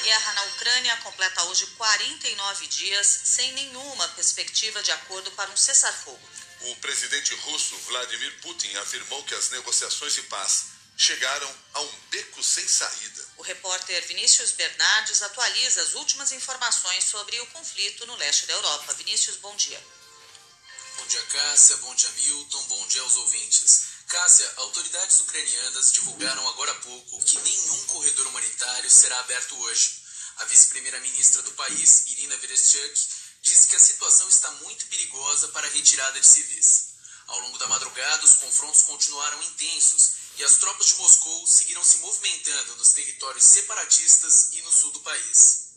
guerra na Ucrânia completa hoje 49 dias sem nenhuma perspectiva de acordo para um cessar-fogo. O presidente russo Vladimir Putin afirmou que as negociações de paz chegaram a um beco sem saída. O repórter Vinícius Bernardes atualiza as últimas informações sobre o conflito no leste da Europa. Vinícius, bom dia. Bom dia, Cássia. Bom dia, Milton. Bom dia aos ouvintes. Cássia, autoridades ucranianas divulgaram agora há pouco que nenhum corredor humanitário será aberto hoje. A vice-primeira-ministra do país, Irina Vereshchuk, disse que a situação está muito perigosa para a retirada de civis. Ao longo da madrugada, os confrontos continuaram intensos e as tropas de Moscou seguiram se movimentando nos territórios separatistas e no sul do país.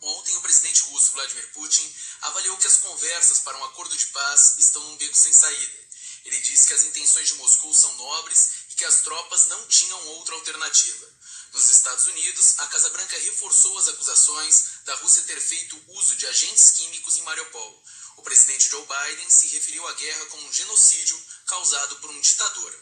Ontem, o presidente russo Vladimir Putin avaliou que as conversas para um acordo de paz estão num beco sem saída ele disse que as intenções de Moscou são nobres e que as tropas não tinham outra alternativa. Nos Estados Unidos, a Casa Branca reforçou as acusações da Rússia ter feito uso de agentes químicos em Mariupol. O presidente Joe Biden se referiu à guerra como um genocídio causado por um ditador.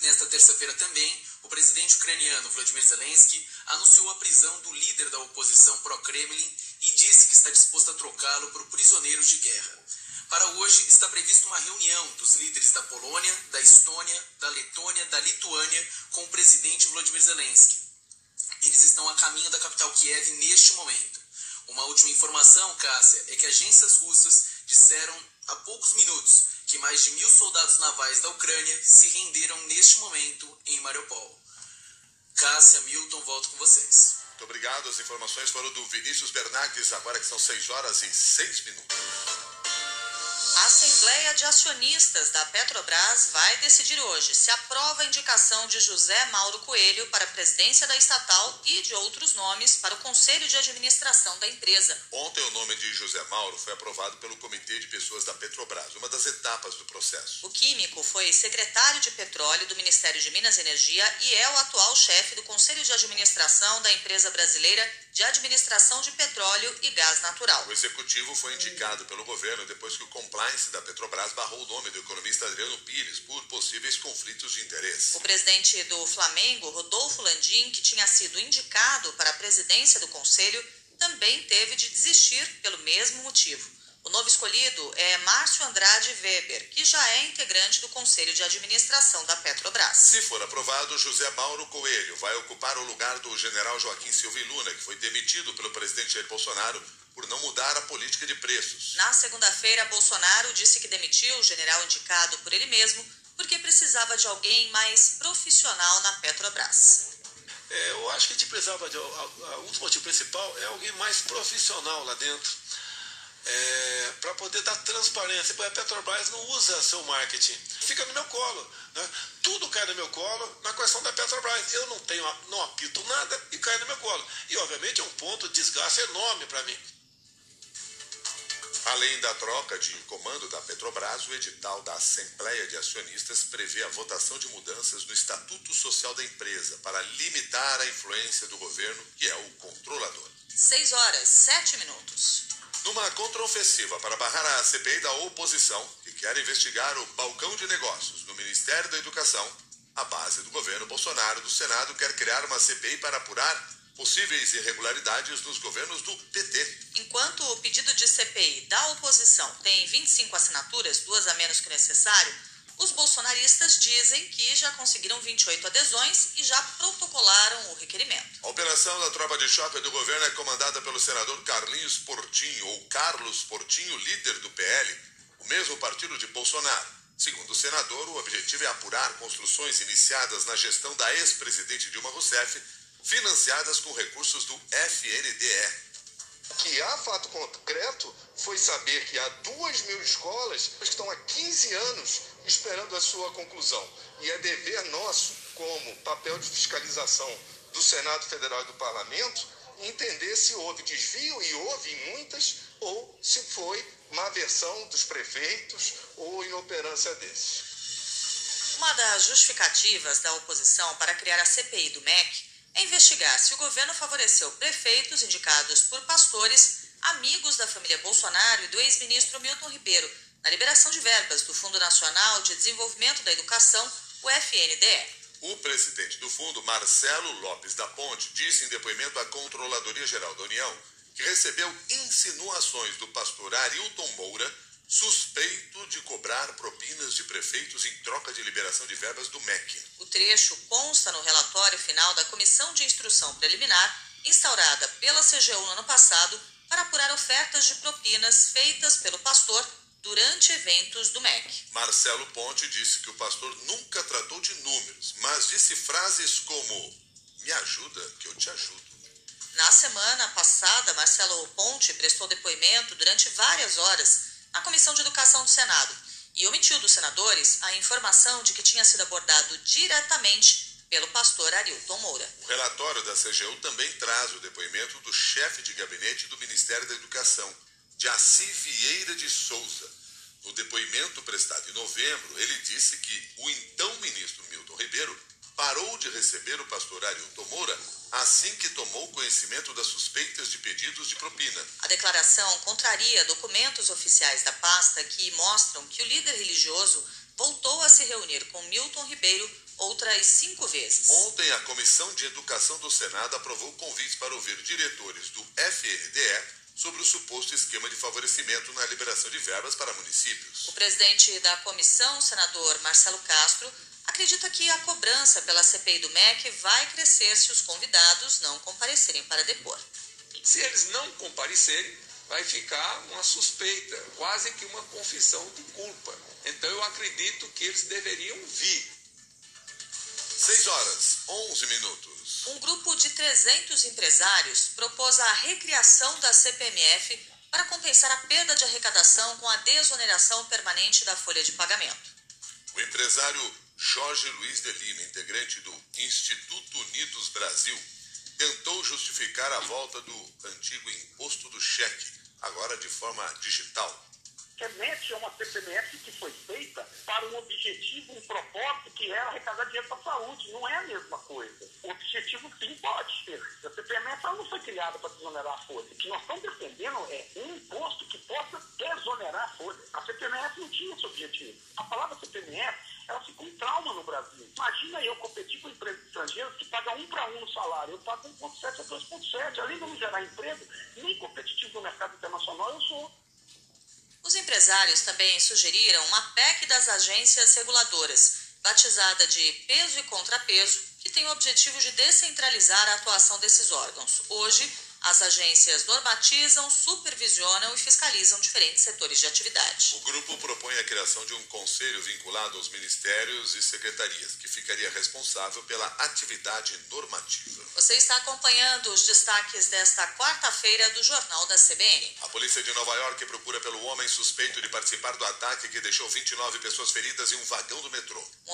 Nesta terça-feira também, o presidente ucraniano Vladimir Zelensky anunciou a prisão do líder da oposição pró-Kremlin e disse que está disposto a trocá-lo por prisioneiro de guerra. Para hoje está prevista uma reunião dos líderes da Polônia, da Estônia, da Letônia, da Lituânia com o presidente Volodymyr Zelensky. Eles estão a caminho da capital Kiev neste momento. Uma última informação, Cássia, é que agências russas disseram há poucos minutos que mais de mil soldados navais da Ucrânia se renderam neste momento em Mariupol. Cássia, Milton, volto com vocês. Muito obrigado. As informações foram do Vinícius Bernardes, agora que são 6 horas e 6 minutos. A Assembleia de Acionistas da Petrobras vai decidir hoje se aprova a indicação de José Mauro Coelho para a presidência da estatal e de outros nomes para o Conselho de Administração da empresa. Ontem, o nome de José Mauro foi aprovado pelo Comitê de Pessoas da Petrobras, uma das etapas do processo. O químico foi secretário de Petróleo do Ministério de Minas e Energia e é o atual chefe do Conselho de Administração da empresa brasileira de Administração de Petróleo e Gás Natural. O executivo foi indicado pelo governo depois que o compliance da Petrobras barrou o nome do economista Adriano Pires por possíveis conflitos de interesse. O presidente do Flamengo, Rodolfo Landim, que tinha sido indicado para a presidência do conselho, também teve de desistir pelo mesmo motivo. O novo escolhido é Márcio Andrade Weber, que já é integrante do Conselho de Administração da Petrobras. Se for aprovado, José Mauro Coelho vai ocupar o lugar do general Joaquim Silva Luna, que foi demitido pelo presidente Jair Bolsonaro por não mudar a política de preços. Na segunda-feira, Bolsonaro disse que demitiu o general indicado por ele mesmo porque precisava de alguém mais profissional na Petrobras. É, eu acho que a gente precisava de. O motivo principal é alguém mais profissional lá dentro é, para poder dar transparência. A Petrobras não usa seu marketing, fica no meu colo. Né? Tudo cai no meu colo na questão da Petrobras. Eu não tenho, não apito nada e cai no meu colo. E obviamente é um ponto de desgaste enorme para mim. Além da troca de comando da Petrobras, o edital da Assembleia de Acionistas prevê a votação de mudanças no Estatuto Social da empresa para limitar a influência do governo, que é o controlador. 6 horas, 7 minutos. Numa contraofensiva para barrar a CPI da oposição, que quer investigar o balcão de negócios no Ministério da Educação, a base do governo Bolsonaro do Senado quer criar uma CPI para apurar possíveis irregularidades nos governos do PT. Enquanto o pedido de CPI da oposição tem 25 assinaturas, duas a menos que necessário, os bolsonaristas dizem que já conseguiram 28 adesões e já protocolaram o requerimento. A operação da tropa de choque do governo é comandada pelo senador Carlinhos Portinho, ou Carlos Portinho, líder do PL, o mesmo partido de Bolsonaro. Segundo o senador, o objetivo é apurar construções iniciadas na gestão da ex-presidente Dilma Rousseff, financiadas com recursos do FNDE. Que há fato concreto foi saber que há duas mil escolas que estão há 15 anos esperando a sua conclusão. E é dever nosso, como papel de fiscalização do Senado Federal e do Parlamento, entender se houve desvio, e houve muitas, ou se foi má versão dos prefeitos ou inoperância desses. Uma das justificativas da oposição para criar a CPI do MEC é investigar se o governo favoreceu prefeitos indicados por pastores, amigos da família Bolsonaro e do ex-ministro Milton Ribeiro, na liberação de verbas do Fundo Nacional de Desenvolvimento da Educação, o FNDE. O presidente do fundo, Marcelo Lopes da Ponte, disse em depoimento à Controladoria Geral da União que recebeu insinuações do pastor Arilton Moura, suspeito de cobrar propinas de prefeitos em troca de liberação de verbas do MEC. O trecho consta no relatório final da Comissão de Instrução Preliminar, instaurada pela CGU no ano passado, para apurar ofertas de propinas feitas pelo pastor durante eventos do MEC. Marcelo Ponte disse que o pastor nunca tratou de números, mas disse frases como: Me ajuda, que eu te ajudo. Na semana passada, Marcelo Ponte prestou depoimento durante várias horas na Comissão de Educação do Senado e omitiu dos senadores a informação de que tinha sido abordado diretamente pelo pastor Arilton Moura. O relatório da CGU também traz o depoimento do chefe de gabinete do Ministério da Educação, Jaci Vieira de Souza. No depoimento prestado em novembro, ele disse que o então ministro Milton Ribeiro parou de receber o pastor Arilton Moura assim que tomou conhecimento das suspeitas de pedidos de propina. A declaração contraria documentos oficiais da pasta que mostram que o líder religioso voltou a se reunir com Milton Ribeiro outras cinco vezes. Ontem, a Comissão de Educação do Senado aprovou convites para ouvir diretores do FNDE sobre o suposto esquema de favorecimento na liberação de verbas para municípios. O presidente da comissão, senador Marcelo Castro, acredita que a cobrança pela CPI do MEC vai crescer se os convidados não comparecerem para depor. Se eles não comparecerem, vai ficar uma suspeita, quase que uma confissão de culpa. Então eu acredito que eles deveriam vir. 6 horas, 11 minutos. Um grupo de 300 empresários propôs a recriação da CPMF para compensar a perda de arrecadação com a desoneração permanente da folha de pagamento. O empresário Jorge Luiz de Lima, integrante do Instituto Unidos Brasil, tentou justificar a volta do antigo imposto do cheque, agora de forma digital. CEMET é uma CPMF que foi feita para um objetivo, um propósito que era arrecadar dinheiro para a saúde. Não é a mesma coisa. O objetivo sim pode ser. A CPMF não foi criada para desonerar a folha. O que nós estamos defendendo é um imposto que possa desonerar a folha. A CPMF não tinha esse objetivo. A palavra CPMF ela ficou um trauma no Brasil. Imagina eu competir com empresas estrangeiras que pagam um para um no salário. Eu pago 1,7 a 2,7. Além de não gerar emprego, nem competitivo no mercado internacional eu sou. Os empresários também sugeriram uma PEC das agências reguladoras, batizada de peso e contrapeso, que tem o objetivo de descentralizar a atuação desses órgãos. Hoje, as agências normatizam, supervisionam e fiscalizam diferentes setores de atividade. O grupo propõe a criação de um conselho vinculado aos ministérios e secretarias, que ficaria responsável pela atividade normativa. Você está acompanhando os destaques desta quarta-feira do Jornal da CBN. A polícia de Nova York procura pelo homem suspeito de participar do ataque que deixou 29 pessoas feridas em um vagão do metrô.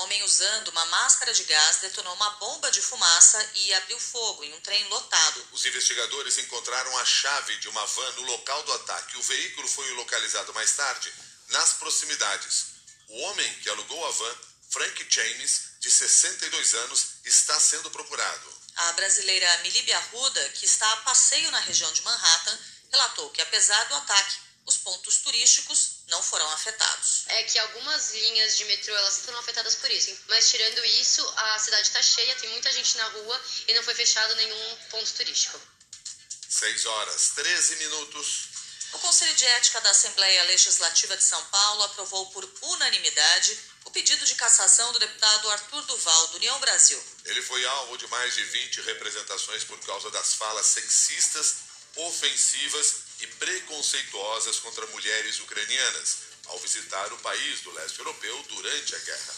Um homem usando uma máscara de gás detonou uma bomba de fumaça e abriu fogo em um trem lotado. Os investigadores encontraram a chave de uma van no local do ataque. O veículo foi localizado mais tarde nas proximidades. O homem que alugou a van, Frank James, de 62 anos, está sendo procurado. A brasileira Milíbia Arruda, que está a passeio na região de Manhattan, relatou que, apesar do ataque, os pontos turísticos não foram afetados. É que algumas linhas de metrô elas foram afetadas por isso. Mas tirando isso, a cidade está cheia, tem muita gente na rua e não foi fechado nenhum ponto turístico. 6 horas 13 minutos. O Conselho de Ética da Assembleia Legislativa de São Paulo aprovou por unanimidade o pedido de cassação do deputado Arthur Duval, do União Brasil. Ele foi alvo de mais de 20 representações por causa das falas sexistas, ofensivas e preconceituosas contra mulheres ucranianas ao visitar o país do leste europeu durante a guerra.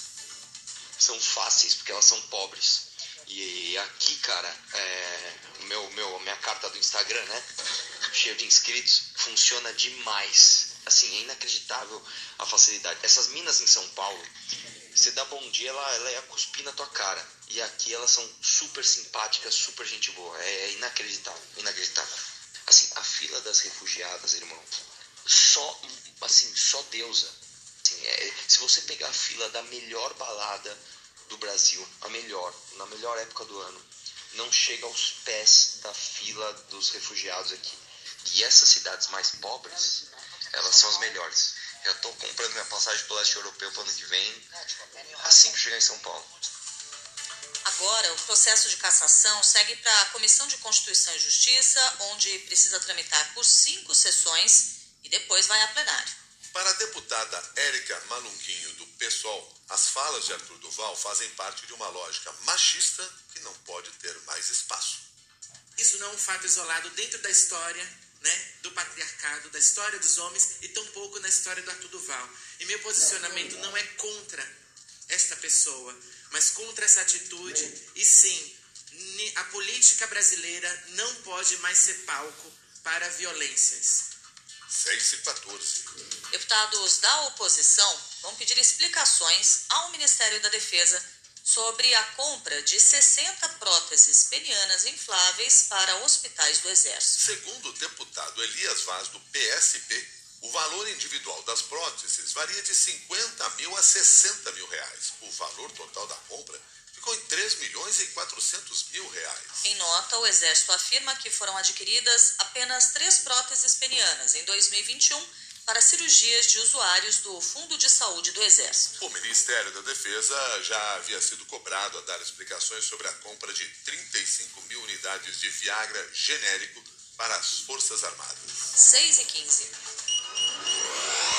São fáceis porque elas são pobres. E aqui, cara, é, meu, meu, minha carta do Instagram, né? Cheio de inscritos, funciona demais. Assim, é inacreditável a facilidade. Essas minas em São Paulo, você dá bom dia, ela, ela ia cuspir na tua cara. E aqui elas são super simpáticas, super gente boa. É, é inacreditável, inacreditável. Assim, a fila das refugiadas, irmão, só, assim, só deusa. Assim, é, se você pegar a fila da melhor balada do Brasil, a melhor, na melhor época do ano, não chega aos pés da fila dos refugiados aqui. E essas cidades mais pobres, elas são as melhores. Eu estou comprando minha passagem para o leste europeu para o ano que vem, assim que chegar em São Paulo. Agora, o processo de cassação segue para a Comissão de Constituição e Justiça, onde precisa tramitar por cinco sessões e depois vai a plenário. Para a deputada Érica Malunguinho, do PSOL, as falas de Arthur Duval fazem parte de uma lógica machista que não pode ter mais espaço. Isso não é um fato isolado dentro da história né, do patriarcado, da história dos homens e tampouco na história do Arthur Duval. E meu posicionamento não é contra esta pessoa, mas contra essa atitude. E sim, a política brasileira não pode mais ser palco para violências. 6 e 14. Deputados da oposição vão pedir explicações ao Ministério da Defesa sobre a compra de 60 próteses penianas infláveis para hospitais do Exército. Segundo o deputado Elias Vaz, do PSB, o valor individual das próteses varia de 50 mil a 60 mil reais. O valor total da compra ficou em 3 milhões e 400 mil reais. Em nota, o Exército afirma que foram adquiridas apenas três próteses penianas em 2021 para cirurgias de usuários do Fundo de Saúde do Exército. O Ministério da Defesa já havia sido cobrado a dar explicações sobre a compra de 35 mil unidades de Viagra genérico para as Forças Armadas. 6 e 15.